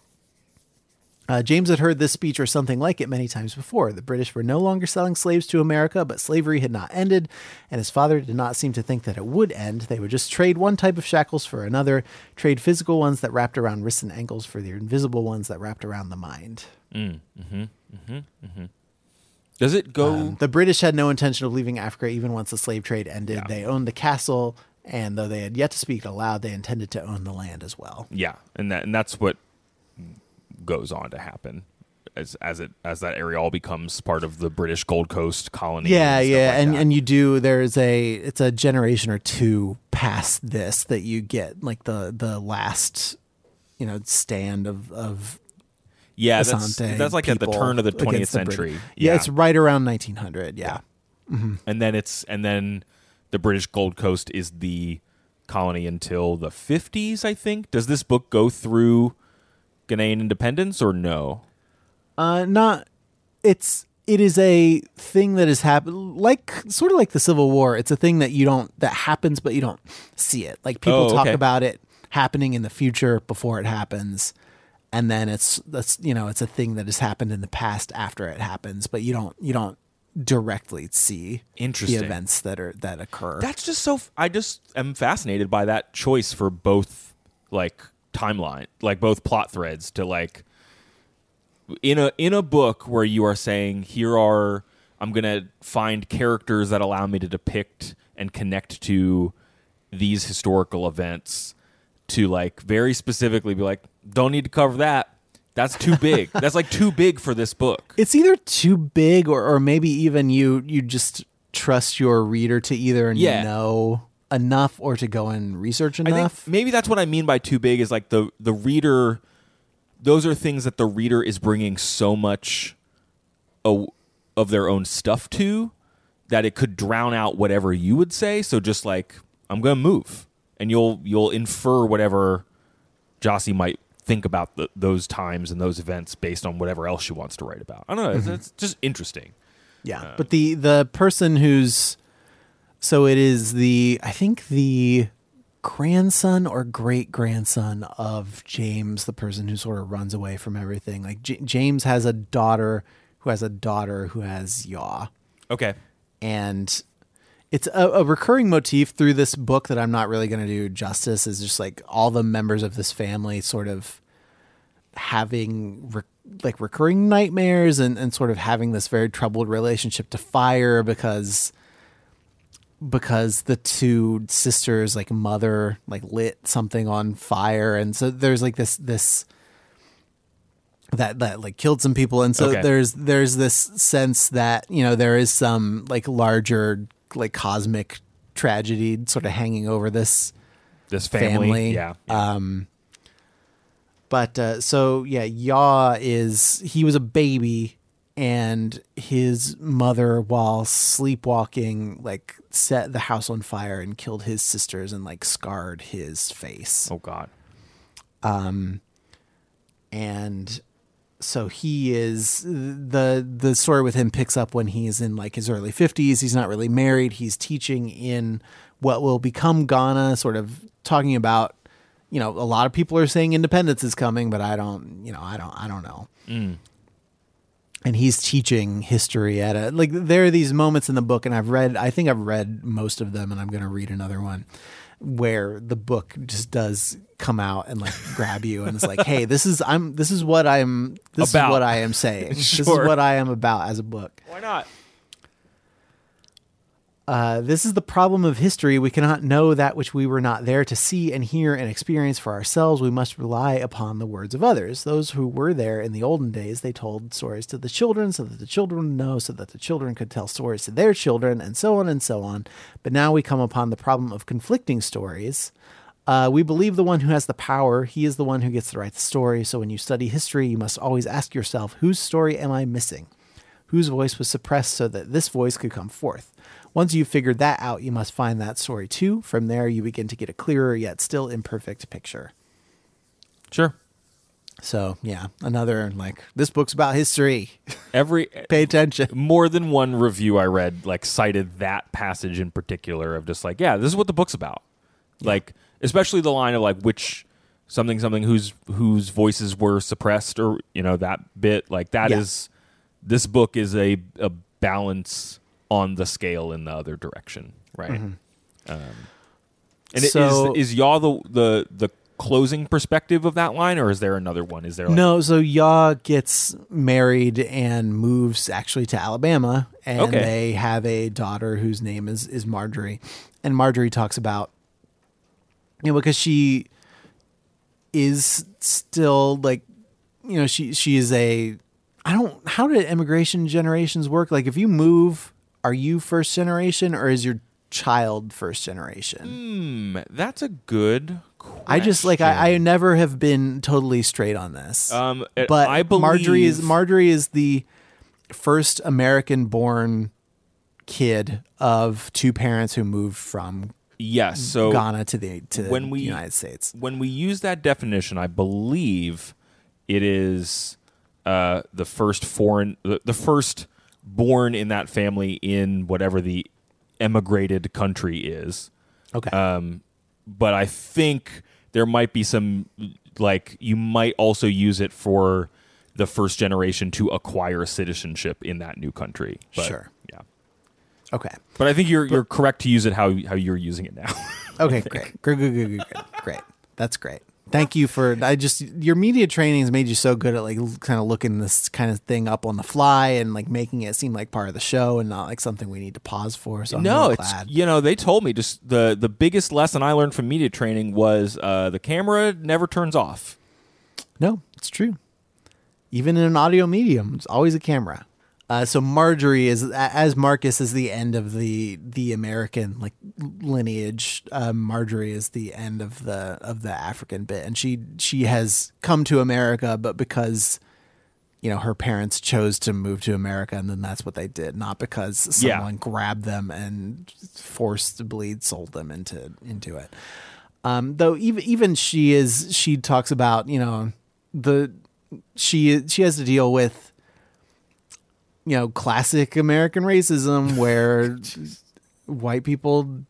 uh, James had heard this speech or something like it many times before. The British were no longer selling slaves to America, but slavery had not ended, and his father did not seem to think that it would end. They would just trade one type of shackles for another, trade physical ones that wrapped around wrists and ankles for the invisible ones that wrapped around the mind. Mm, mm-hmm, mm-hmm. Does it go? Um, the British had no intention of leaving Africa even once the slave trade ended. Yeah. They owned the castle, and though they had yet to speak aloud, they intended to own the land as well. yeah, and that and that's what goes on to happen as as it as that area all becomes part of the British Gold Coast colony. Yeah, and yeah, like and that. and you do. There's a it's a generation or two past this that you get like the the last, you know, stand of of yeah, that's, that's like at the turn of the 20th against the Brit- century. Yeah. it's right around 1900. Yeah. and then it's and then the British Gold Coast is the colony until the 50s, I think. Does this book go through Ghanaian independence or no? Uh, not. It's it is a thing that has happened, like sort of like the Civil War. It's a thing that you don't that happens, but you don't see it. Like people Oh, talk okay. about it happening in the future before it happens, and then it's that's you know it's a thing that has happened in the past after it happens, but you don't you don't directly see the Interesting. events that are that occur. That's just so. I just am fascinated by that choice for both, like timeline, like both plot threads. To like in a in a book where you are saying here are I'm gonna find characters that allow me to depict and connect to these historical events. To like very specifically be like, don't need to cover that. That's too big. That's like too big for this book. it's either too big or or maybe even you you just trust your reader to either Yeah. know enough or to go and research I think enough. maybe that's what I mean by too big is like the the reader. Those are things that the reader is bringing so much o- of their own stuff to that it could drown out whatever you would say. So just like I'm gonna move, and you'll you'll infer whatever Gyasi might think about the, those times and those events based on whatever else she wants to write about. I don't know. It's, mm-hmm. it's just interesting. Yeah, uh, but the the person who's so it is the I think the grandson or great grandson of James, the person who sort of runs away from everything. Like J- James has a daughter who has a daughter who has yaw, Okay. and it's a, a recurring motif through this book that I'm not really going to do justice. Is just like all the members of this family sort of having re- like recurring nightmares and, and sort of having this very troubled relationship to fire because because the two sisters like mother like lit something on fire and so there's like this this that that like killed some people and so Okay. there's there's this sense that you know there is some like larger like cosmic tragedy sort of hanging over this This family, family. yeah, yeah. Um, but uh, so yeah, Yaw is he was a baby, and his mother, while sleepwalking, like set the house on fire and killed his sisters and like scarred his face. oh God, Um, and so he is the the story with him picks up when he's in like his early 50s he's not really married. He's teaching in what will become ghana sort of talking about you know a lot of people are saying independence is coming but i don't you know i don't i don't know. Mm. And he's teaching history at a like there are these moments in the book and i've read i think i've read most of them and i'm going to read another one where the book just does come out and like grab you and it's like hey this is i'm this is what i'm this About. is what i am saying. This is what i am about as a book. Why not? Uh, this is the problem of history. We cannot know that which we were not there to see and hear and experience for ourselves. We must rely upon the words of others. Those who were there in the olden days, they told stories to the children so that the children know, so that the children could tell stories to their children, and so on and so on. But now we come upon the problem of conflicting stories. Uh, we believe the one who has the power, he is the one who gets to write the story. So when you study history, you must always ask yourself, whose story am I missing? Whose voice was suppressed so that this voice could come forth? Once you've figured that out, you must find that story too. From there, you begin to get a clearer yet still imperfect picture. Sure. So, yeah, another like this book's about history. Every Pay attention. more than one review I read like cited that passage in particular of just like, yeah, this is what the book's about. Like, especially the line of like which something something whose whose voices were suppressed or you know that bit like that is Yeah. this book is a a balance on the scale in the other direction, right? Um, and it is So- is Yaw the the the closing perspective of that line, or is there another one? Is there like, No, so Yaw gets married and moves actually to Alabama, and Okay. they have a daughter whose name is is Marjorie, and Marjorie talks about you know because she is still like you know she she is a I don't how did immigration generations work like if you move are you first generation or is your child first generation? Hmm, that's a good. question. I just like I, I never have been totally straight on this. Um, it- but I believe Marjorie is Marjorie is the first American born kid of two parents who moved from Yes. So Ghana to the to when we the United States. when we use that definition, I believe it is uh, the first foreign, the, the first born in that family in whatever the emigrated country is. Okay. Um, but I think there might be some like you might also use it for the first generation to acquire citizenship in that new country. But, Sure. Yeah. okay. But I think you're you're correct to use it how how you're using it now. Okay, great. Good, good, good, good. Great. That's great. Thank you for I just your media training has made you so good at like kind of looking this kind of thing up on the fly and like making it seem like part of the show and not like something we need to pause for. So I'm no, really it's glad. you know they told me just the the biggest lesson I learned from media training was uh, the camera never turns off. No, it's true. Even in an audio medium, it's always a camera. Uh, so Marjorie is as Marcus is the end of the the American like lineage. Uh, Marjorie is the end of the of the African bit, and she she has come to America, but because you know her parents chose to move to America, and then that's what they did, not because Yeah. someone grabbed them and forcibly sold them into into it. Um, though even even she is she talks about you know the she she has to deal with you know classic American racism where white people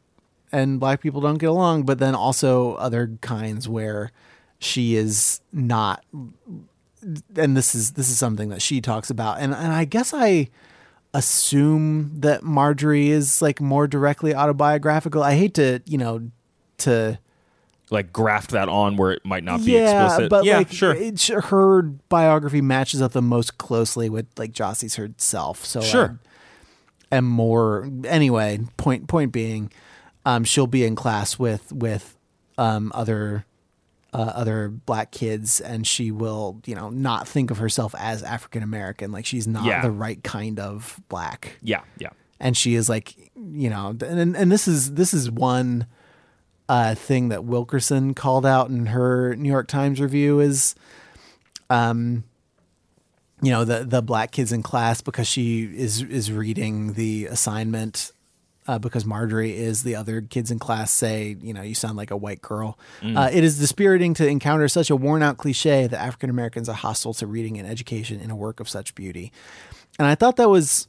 and black people don't get along, but then also other kinds where she is not and this is this is something that she talks about and and I guess I assume that Marjorie is like more directly autobiographical. I hate to, you know, to like graft that on where it might not be yeah, explicit. but yeah, like sure. it's, her biography matches up the most closely with like Gyasi's herself. So Sure. I am more anyway. Point point being, um, she'll be in class with with um other uh, other black kids, and she will you know not think of herself as African American. Like she's not Yeah. the right kind of black yeah, yeah. and she is like you know and and this is this is one uh thing that Wilkerson called out in her New York Times review is um you know the the black kids in class because she is is reading the assignment uh, because Marjorie is the other kids in class say, you know, you sound like a white girl. Uh, it is dispiriting to encounter such a worn out cliche that African Americans are hostile to reading and education in a work of such beauty. And I thought that was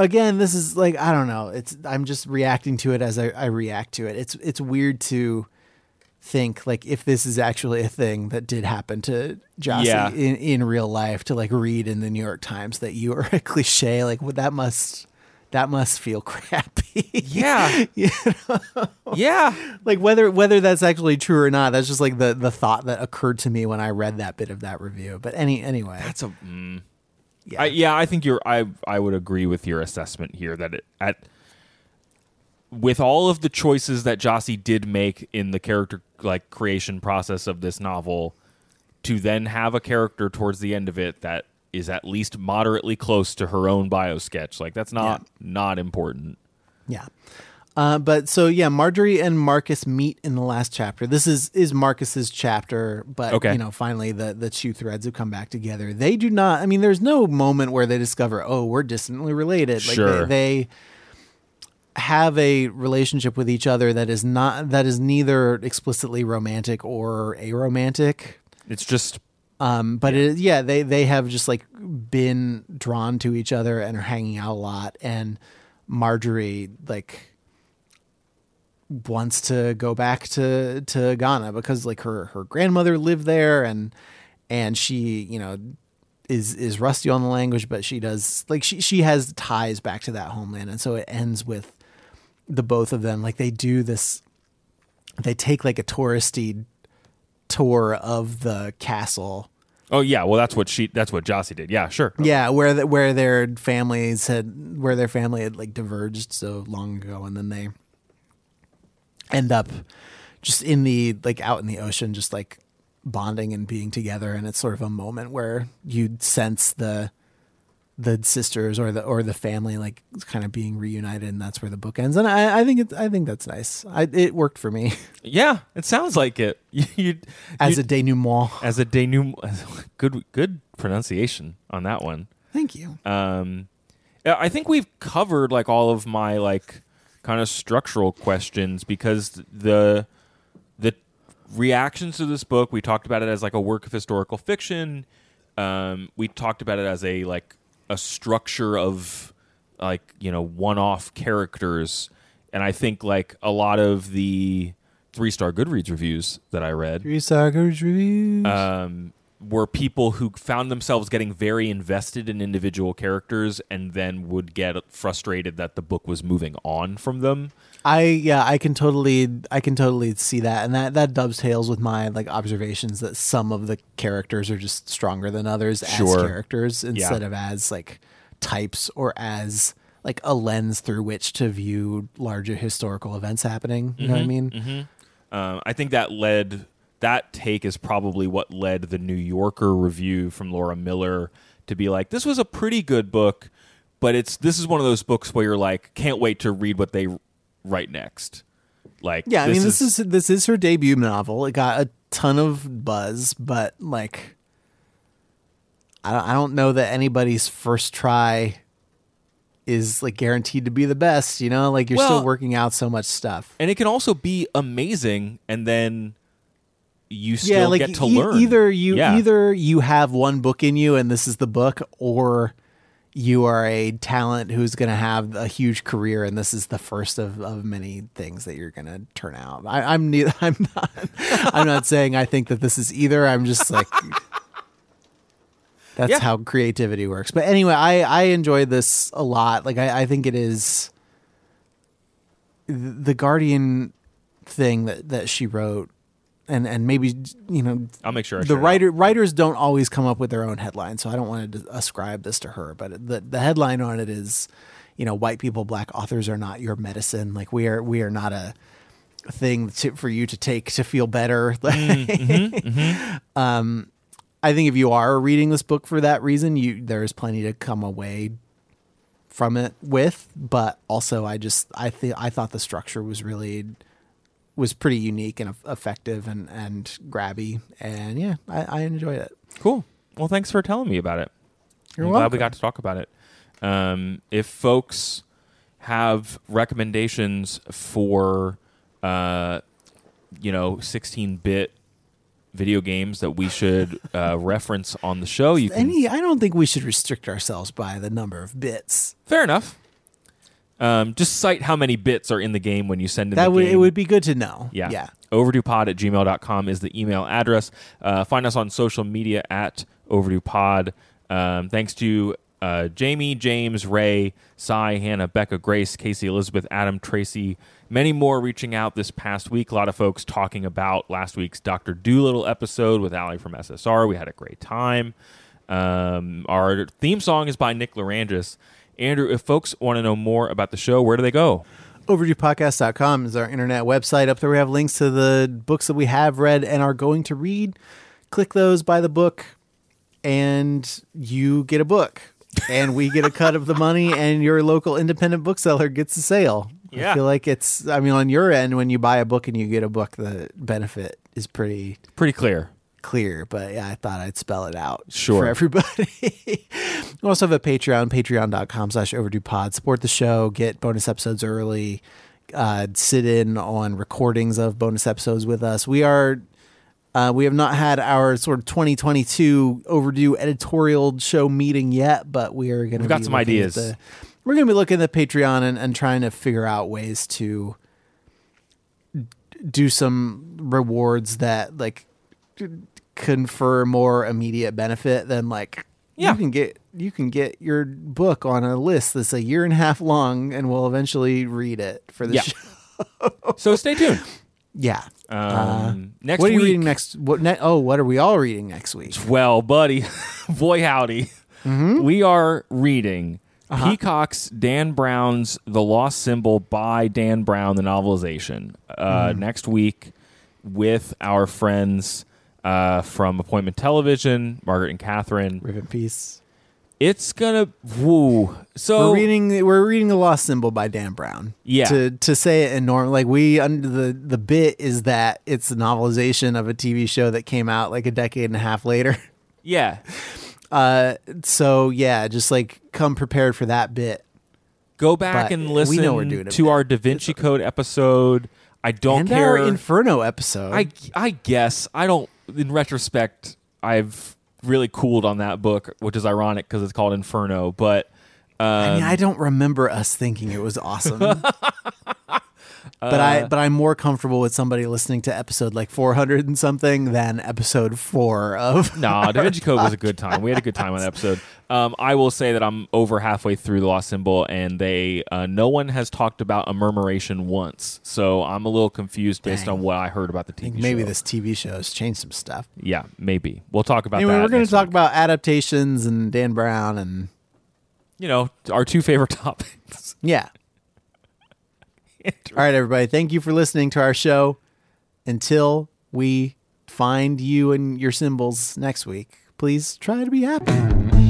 again, this is like I don't know. It's I'm just reacting to it as I, I react to it. It's it's weird to think like if this is actually a thing that did happen to Gyasi Yeah. in, in real life to like read in the New York Times that you are a cliche like well, that must that must feel crappy. Yeah. Yeah. like whether whether that's actually true or not, that's just like the the thought that occurred to me when I read that bit of that review. But any anyway, That's a mm. Yeah. I, yeah, I think you're. I I would agree with your assessment here that it, at with all of the choices that Gyasi did make in the character like creation process of this novel, to then have a character towards the end of it that is at least moderately close to her own bio sketch, like that's not not important. Yeah. Uh, but so yeah, Marjorie and Marcus meet in the last chapter. This is is Marcus's chapter, but Okay. you know, finally the the two threads have come back together. They do not. I mean, there's no moment where they discover, oh, we're distantly related. Like Sure. they, they have a relationship with each other that is not that is neither explicitly romantic or aromantic. It's just Um, but it, yeah, they they have just like been drawn to each other and are hanging out a lot. And Marjorie like wants to go back to to Ghana because like her her grandmother lived there and and she you know is is rusty on the language, but she does like she she has ties back to that homeland, and so it ends with the both of them like they do this. They take like a touristy tour of the castle. oh yeah, well that's what she that's what Gyasi did. Yeah, sure. Yeah, where the, where their families had where their family had like diverged so long ago, and then they end up just in the like out in the ocean, just like bonding and being together, and it's sort of a moment where you'd sense the the sisters or the or the family like kind of being reunited, and that's where the book ends. And I, I think it's I think that's nice. I, it worked for me Yeah, it sounds like it. You, you as you- a denouement. as a denouement. Good good pronunciation on that one. Thank you. Um, yeah, I think we've covered like all of my like kind of structural questions because the the reactions to this book we talked about it as like a work of historical fiction. Um, we talked about it as a like a structure of like you know one-off characters, and I think like a lot of the three-star Goodreads reviews that I read Three Saggers reviews. um, were people who found themselves getting very invested in individual characters and then would get frustrated that the book was moving on from them. I yeah, I can totally I can totally see that and that that dovetails with my like observations that some of the characters are just stronger than others Sure. as characters instead of as like types or as like a lens through which to view larger historical events happening. You know what I mean? Um, I think that led that take is probably what led the New Yorker review from Laura Miller to be like, this was a pretty good book, but it's this is one of those books where you're like, can't wait to read what they write next. Like, Yeah, I mean this is this is her debut novel. It got a ton of buzz, but like I don't, I don't know that anybody's first try is like guaranteed to be the best, you know? Like you're Well- still working out so much stuff. and it can also be amazing, and then you still get to e- learn. either you Yeah. either you have one book in you and this is the book or you are a talent who's going to have a huge career and this is the first of, of many things that you're going to turn out. I, I'm neither, I'm not I'm not saying I think that this is either. I'm just like that's Yeah. how creativity works. But anyway, I I enjoy this a lot. Like I, I think it is the Guardian thing that that she wrote, and and maybe you know I'll make sure I the it out. writer writers don't always come up with their own headline, so I don't want to ascribe this to her. But the the headline on it is, you know, white people, black authors are not your medicine. Like we are we are not a thing to, for you to take to feel better. Mm, mm-hmm, mm-hmm. Um, I think if you are reading this book for that reason, you there's plenty to come away from it with. But also, I just I think I thought the structure was really was pretty unique and effective and and grabby, and yeah, I, I enjoyed it. Cool. Well, thanks for telling me about it. You're I'm glad we got to talk about it. Um, if folks have recommendations for, uh, you know, 16-bit video games that we should uh, reference on the show, you can. Any, I don't think we should restrict ourselves by the number of bits. Fair enough. Um, just cite how many bits are in the game when you send in That the would game. it would be good to know. Yeah. yeah. Overduepod at gmail.com is the email address. Uh, find us on social media at overduepod. Um, thanks to uh, Jamie, James, Ray, Cy, Hannah, Becca, Grace, Casey, Elizabeth, Adam, Tracy, many more reaching out this past week. A lot of folks talking about last week's Dr. Dolittle episode with Allie from SSR. We had a great time. Um, our theme song is by Nick Lerangis. Andrew, if folks want to know more about the show, where do they go? overduepodcast.com is our internet website. Up there, we have links to the books that we have read and are going to read. Click those, buy the book, and you get a book. And we get a cut of the money, and your local independent bookseller gets a sale. Yeah. I feel like it's, I mean, on your end, when you buy a book and you get a book, the benefit is pretty Pretty clear. Clear, but yeah, I thought I'd spell it out Sure. for everybody. we also have a Patreon, patreon.com slash overdue pod. Support the show, get bonus episodes early, uh, sit in on recordings of bonus episodes with us. We are uh, we have not had our sort of 2022 overdue editorial show meeting yet, but we are going to We've got some ideas. The, we're going to be looking at Patreon and, and trying to figure out ways to do some rewards that like confer more immediate benefit than like Yeah. you can get you can get your book on a list that's a year and a half long and we'll eventually read it for the Yeah. show. So stay tuned. Yeah. Um, next Uh, what are you week, reading next? What ne- Oh, what are we all reading next week? Well, buddy, boy howdy, Mm-hmm. we are reading Uh-huh. Peacock's Dan Brown's The Lost Symbol by Dan Brown, the novelization, uh, Mm. next week with our friends uh, from Appointment Television, Margaret and Catherine. Rip in peace. It's gonna woo. So we're reading. We're reading the Lost Symbol by Dan Brown. Yeah. To to say it in normal, like we under the the bit is that it's a novelization of a TV show that came out like a decade and a half later. yeah, Uh, so yeah, just like come prepared for that bit. go back But and we listen know we're doing to bit. our Da Vinci Code episode. I don't and care. our Inferno episode. I I guess I don't. In retrospect, I've really cooled on that book, which is ironic because it's called Inferno. But um, I mean, I don't remember us thinking it was awesome. but Uh, I but I'm more comfortable with somebody listening to episode like 400 and something than episode four of. nah, Da Vinci Code was a good time. We had a good time on that episode. Um, I will say that I'm over halfway through the Lost Symbol, and they uh, no one has talked about a murmuration once. So I'm a little confused based Dang. on what I heard about the TV I think maybe show. this TV show has changed some stuff. Yeah, maybe we'll talk about Anyway, that. we're going to talk week. about adaptations and Dan Brown and you know our two favorite topics. yeah. All right, everybody. Thank you for listening to our show. Until we find you and your symbols next week, please try to be happy.